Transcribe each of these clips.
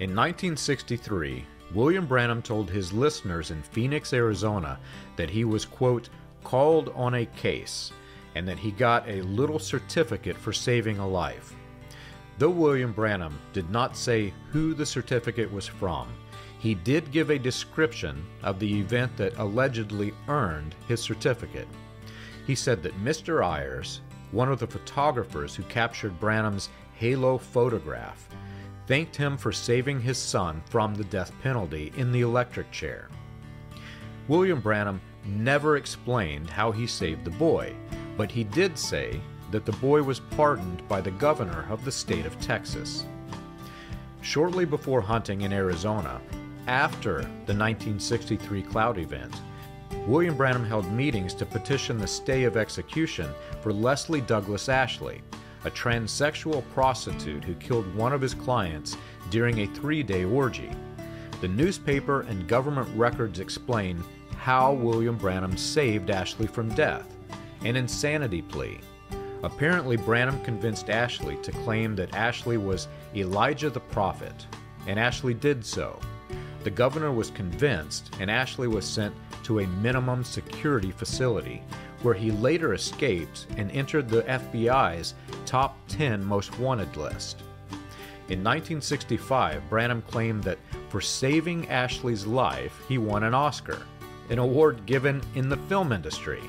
In 1963, William Branham told his listeners in Phoenix, Arizona that he was, quote, called on a case and that he got a little certificate for saving a life. Though William Branham did not say who the certificate was from, he did give a description of the event that allegedly earned his certificate. He said that Mr. Ayers, one of the photographers who captured Branham's halo photograph, thanked him for saving his son from the death penalty in the electric chair. William Branham never explained how he saved the boy, but he did say that the boy was pardoned by the governor of the state of Texas. Shortly before hunting in Arizona, after the 1963 cloud event, William Branham held meetings to petition the stay of execution for Leslie Douglas Ashley, a transsexual prostitute who killed one of his clients during a three day orgy. The newspaper and government records explain how William Branham saved Ashley from death an insanity plea. Apparently, Branham convinced Ashley to claim that Ashley was Elijah the prophet, and Ashley did so. The governor was convinced, and Ashley was sent to a minimum security facility, where he later escaped and entered the FBI's top 10 most wanted list. In 1965, Branham claimed that for saving Ashley's life, he won an Oscar, an award given in the film industry.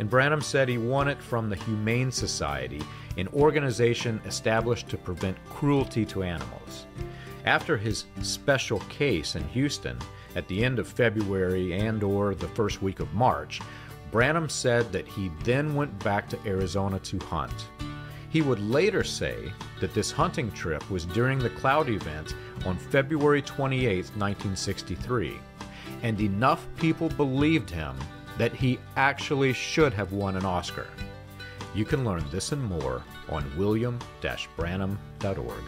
And Branham said he won it from the Humane Society, an organization established to prevent cruelty to animals. After his special case in Houston at the end of February and or the first week of March, Branham said that he then went back to Arizona to hunt. He would later say that this hunting trip was during the cloud event on February 28, 1963, and enough people believed him that he actually should have won an Oscar. You can learn this and more on william-branham.org.